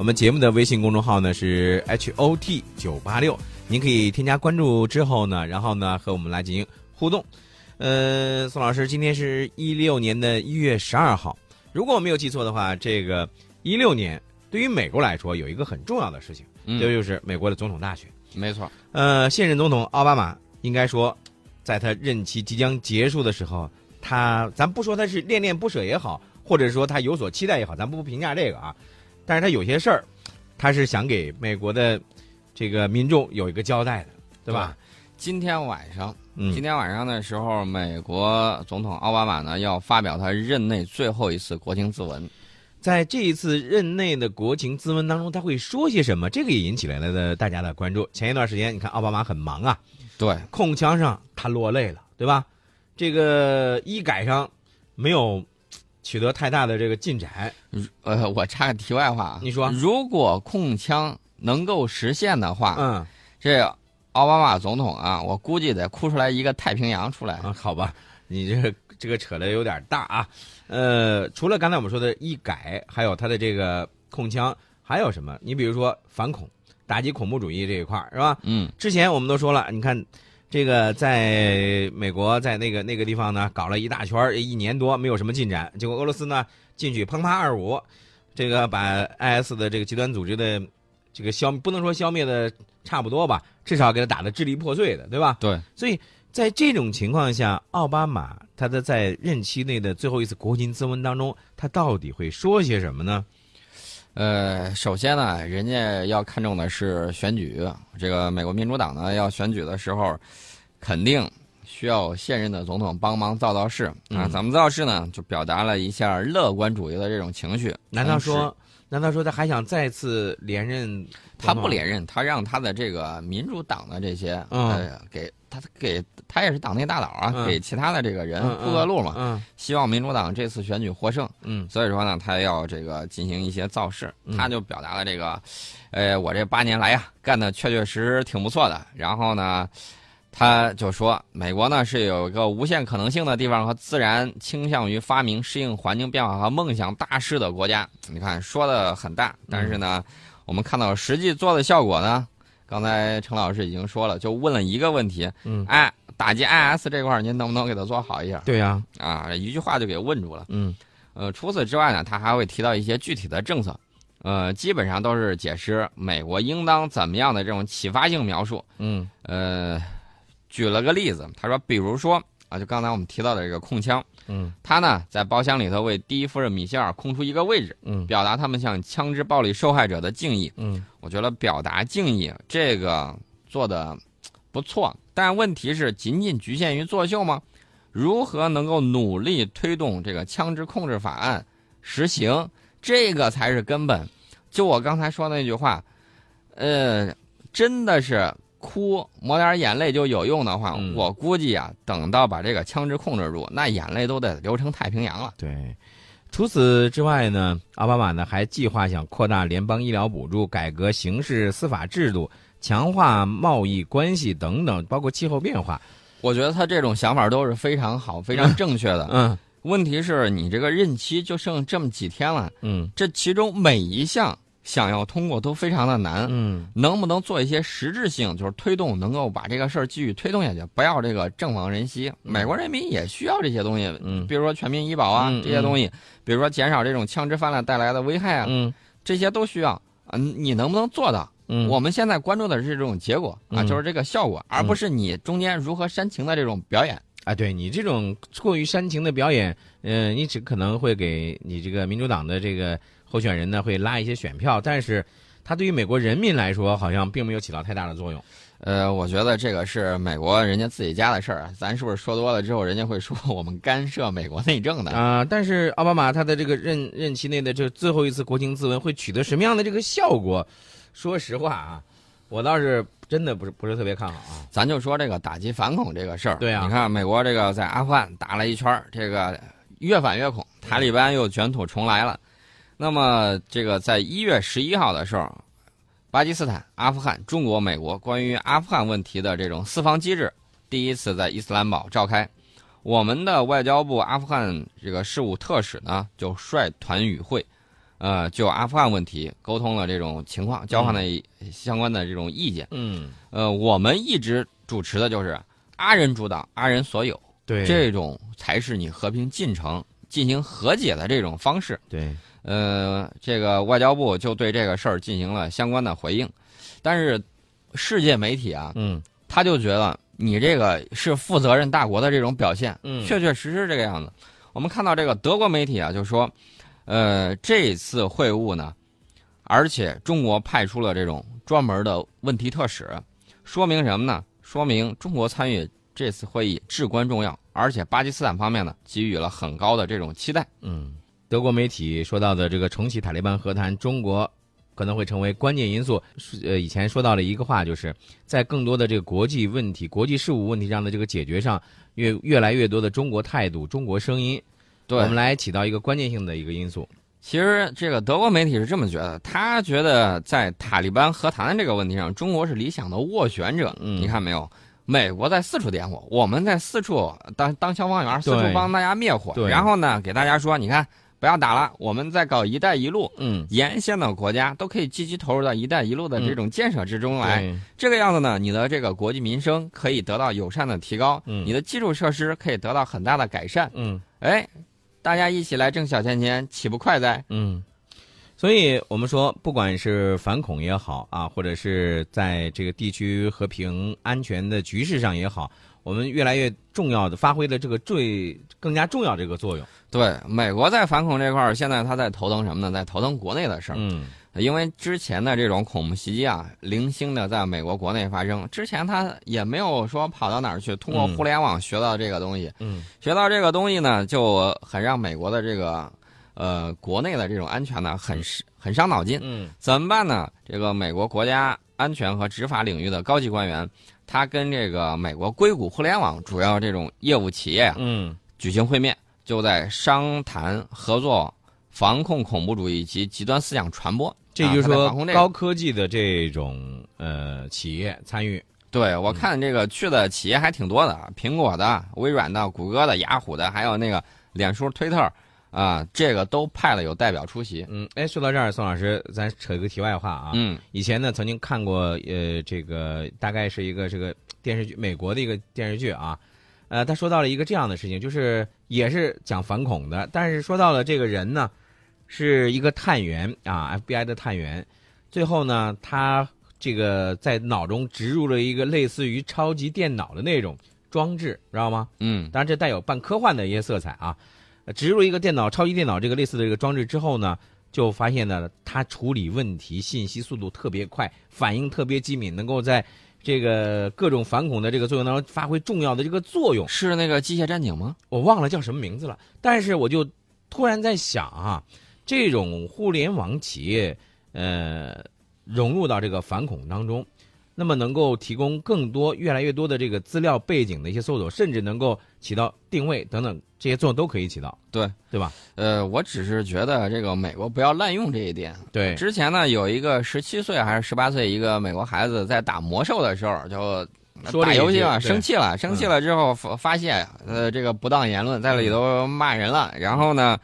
我们节目的微信公众号呢是 H O T 九八六，您可以添加关注之后呢，然后呢和我们来进行互动。呃，宋老师，今天是一六年的一月十二号，如果我没有记错的话，这个一六年对于美国来说有一个很重要的事情，嗯这就是美国的总统大选。没错，呃，现任总统奥巴马应该说，在他任期即将结束的时候，他咱不说他是恋恋不舍也好，或者说他有所期待也好，咱不评价这个啊。但是他有些事儿，他是想给美国的这个民众有一个交代的，对吧？今天晚上，嗯今天晚上的时候，美国总统奥巴马呢要发表他任内最后一次国情咨文。在这一次任内的国情咨文当中，他会说些什么？这个也引起来了的大家的关注。前一段时间，你看奥巴马很忙啊，对，控枪上他落泪了，对吧？这个医改上没有取得太大的这个进展，呃，我插个题外话啊，你说如果控枪能够实现的话，嗯这奥巴马总统啊，我估计得哭出来一个太平洋出来。啊，好吧，你这这个扯的有点大啊。呃，除了刚才我们说的一改，还有他的这个控枪，还有什么？你比如说反恐、打击恐怖主义这一块儿是吧？嗯，之前我们都说了，你看，这个在美国在那个那个地方呢，搞了一大圈儿，一年多没有什么进展。结果俄罗斯呢进去砰啪二五，这个把 IS 的这个极端组织的这个消不能说消灭的差不多吧，至少给他打的支离破碎的，对吧？对，所以在这种情况下，奥巴马他的在任期内的最后一次国情咨文当中，他到底会说些什么呢？呃，首先呢，人家要看重的是选举。这个美国民主党呢，要选举的时候，肯定需要现任的总统帮忙造造势啊。嗯怎么造势呢？就表达了一下乐观主义的这种情绪。难道说，难道说他还想再次连任？他不连任，他让他的这个民主党的这些，嗯呃，给他给他也是党内大佬啊，嗯给其他的这个人嗯铺个路嘛。嗯希望民主党这次选举获胜。嗯所以说呢，他要这个进行一些造势，嗯他就表达了这个，呃，我这八年来呀，干的确确实实挺不错的。然后呢，他就说，美国呢是有一个无限可能性的地方和自然倾向于发明、适应环境变化和梦想大事的国家。你看说的很大，但是呢，我们看到实际做的效果呢，刚才陈老师已经说了，就问了一个问题，嗯，哎，打击 IS 这块儿您能不能给他做好一点？对呀、啊，一句话就给问住了。嗯呃，除此之外呢，他还会提到一些具体的政策，呃，基本上都是解释美国应当怎么样的这种启发性描述。嗯呃，举了个例子，他说，比如说啊，就刚才我们提到的这个控枪，嗯他呢在包厢里头为第一夫人米歇尔空出一个位置，嗯表达他们向枪支暴力受害者的敬意。嗯我觉得表达敬意这个做的不错，但问题是仅仅局限于作秀吗？如何能够努力推动这个枪支控制法案实行？这个才是根本。就我刚才说那句话，呃，真的是哭抹点眼泪就有用的话，嗯我估计啊，等到把这个枪支控制住，那眼泪都得流成太平洋了。对。除此之外呢，奥巴马呢还计划想扩大联邦医疗补助、改革刑事司法制度、强化贸易关系等等，包括气候变化。我觉得他这种想法都是非常好、非常 正确的。嗯问题是你这个任期就剩这么几天了，嗯这其中每一项想要通过都非常的难。嗯能不能做一些实质性，就是推动，能够把这个事儿继续推动下去，不要这个正往人稀。美国人民也需要这些东西，嗯比如说全民医保啊、嗯这些东西，比如说减少这种枪支泛滥带来的危害啊，嗯这些都需要。嗯，你能不能做到？嗯，我们现在关注的是这种结果啊，嗯就是这个效果，而不是你中间如何煽情的这种表演。啊，对你这种过于煽情的表演，嗯、你只可能会给你这个民主党的这个候选人呢，会拉一些选票，但是他对于美国人民来说，好像并没有起到太大的作用。呃，我觉得这个是美国人家自己家的事儿啊，咱是不是说多了之后，人家会说 我们干涉美国内政的？啊、但是奥巴马他的这个任任期内的这最后一次国情咨文会取得什么样的这个效果？说实话啊，我倒是真的不是不是特别看好啊。咱就说这个打击反恐这个事儿，对啊你看美国这个在阿富汗打了一圈儿，这个越反越恐，塔利班又卷土重来了。那么这个在一月十一号的时候，巴基斯坦、阿富汗、中国、美国关于阿富汗问题的这种四方机制第一次在伊斯兰堡召开。我们的外交部阿富汗这个事务特使呢就率团与会，呃，就阿富汗问题沟通了这种情况，交换了相关的这种意见。嗯，呃，我们一直主持的就是阿人主导，阿人所有，对，这种才是你和平进程进行和解的这种方式。对，呃，这个外交部就对这个事儿进行了相关的回应，但是世界媒体啊，嗯他就觉得你这个是负责任大国的这种表现，嗯确确实实这个样子。我们看到这个德国媒体啊，就说，呃，这次会晤呢，而且中国派出了这种专门的问题特使，说明什么呢？说明中国参与这次会议至关重要，而且巴基斯坦方面呢给予了很高的这种期待。嗯，德国媒体说到的这个重启塔利班和谈，中国可能会成为关键因素。是呃，以前说到了一个话，就是在更多的这个国际问题、国际事务问题上的这个解决上，越越来越多的中国态度、中国声音，对，我们来起到一个关键性的一个因素。其实这个德国媒体是这么觉得，他觉得在塔利班和谈的这个问题上，中国是理想的斡旋者。嗯你看没有？美国在四处点火，我们在四处当当消防员，四处帮大家灭火。对然后呢，给大家说，你看不要打了，我们在搞“一带一路”，嗯，沿线的国家都可以积极投入到“一带一路”的这种建设之中来。嗯，这个样子呢，你的这个国计民生可以得到友善的提高，嗯你的基础设施可以得到很大的改善。嗯哎，大家一起来挣小钱钱，岂不快哉？嗯。所以我们说，不管是反恐也好啊，或者是在这个地区和平安全的局势上也好，我们越来越重要的发挥的这个最更加重要这个作用。对，美国在反恐这块儿，现在他在头疼什么呢？在头疼国内的事儿。嗯因为之前的这种恐怖袭击啊，零星的在美国国内发生，之前他也没有说跑到哪儿去，通过嗯互联网学到这个东西，嗯学到这个东西呢，就很让美国的这个呃国内的这种安全呢，很是很伤脑筋。嗯怎么办呢？这个美国国家安全和执法领域的高级官员，他跟这个美国硅谷互联网主要这种业务企业啊，嗯举行会面，就在商谈合作防控恐怖主义及极端思想传播。这就是说高科技的这种呃企业参与。对我看这个去的企业还挺多的，苹果的、微软的、谷歌的、雅虎的，还有那个脸书、推特，啊，这个都派了有代表出席。嗯，哎，说到这儿，宋老师，咱扯一个题外话啊。嗯以前呢，曾经看过呃，这个大概是一个这个电视剧，美国的一个电视剧啊。呃，他说到了一个这样的事情，就是也是讲反恐的，但是说到了这个人呢，是一个探员啊，FBI 的探员，最后呢，他这个在脑中植入了一个类似于超级电脑的那种装置，知道吗？嗯当然这带有半科幻的一些色彩啊。呃植入一个电脑超级电脑这个类似的这个装置之后呢，就发现呢，它处理问题信息速度特别快，反应特别机敏，能够在这个各种反恐的这个作用当中发挥重要的这个作用。是那个机械战警吗？我忘了叫什么名字了，但是我就突然在想啊，这种互联网企业，呃，融入到这个反恐当中，那么能够提供更多、越来越多的这个资料背景的一些搜索，甚至能够起到定位等等这些作用都可以起到，对，对吧？呃，我只是觉得这个美国不要滥用这一点。对，之前呢，有一个十七岁还是十八岁一个美国孩子在打魔兽的时候就。说打游戏嘛，生气了，生气了之后发发泄，呃，这个不当言论在里头骂人了，然后呢，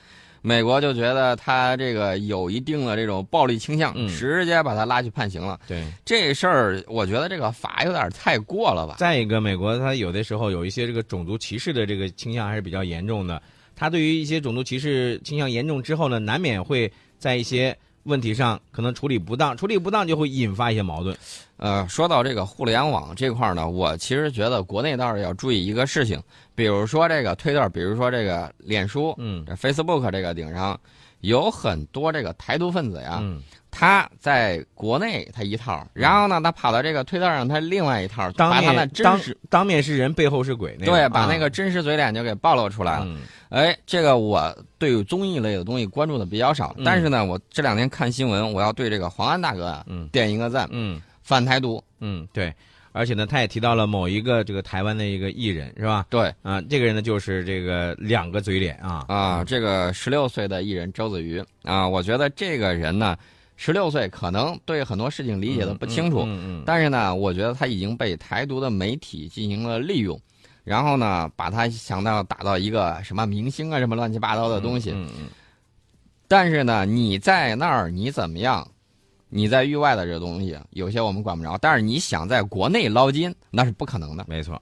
美国就觉得他这个有一定的这种暴力倾向，嗯直接把他拉去判刑了。对。这事儿，我觉得这个法有点太过了吧？再一个，美国他有的时候有一些这个种族歧视的这个倾向还是比较严重的。他对于一些种族歧视倾向严重之后呢，难免会在一些问题上可能处理不当，处理不当就会引发一些矛盾。呃，说到这个互联网这块儿呢，我其实觉得国内倒是要注意一个事情，比如说这个推特，比如说这个脸书、嗯。这 Facebook 这个顶上，有很多这个台独分子呀，嗯，他在国内他一套，然后呢，他跑到这个推特上他另外一套，当把他的面当真实当面是人，背后是鬼，那个对，把啊。那个真实嘴脸就给暴露出来了。嗯。哎，这个我对于综艺类的东西关注的比较少，嗯。但是呢，我这两天看新闻，我要对这个黄安大哥啊嗯。点一个赞，嗯。反台独，嗯，对。而且呢，他也提到了某一个这个台湾的一个艺人，是吧？对啊，这个人呢就是这个两个嘴脸啊啊，这个十六岁的艺人周子瑜啊，我觉得这个人呢，十六岁可能对很多事情理解的不清楚，嗯嗯嗯但是呢，我觉得他已经被台独的媒体进行了利用，然后呢，把他想到打到一个什么明星啊，什么乱七八糟的东西。嗯嗯但是呢，你在那儿你怎么样？你在域外的这东西，有些我们管不着。但是你想在国内捞金，那是不可能的。没错。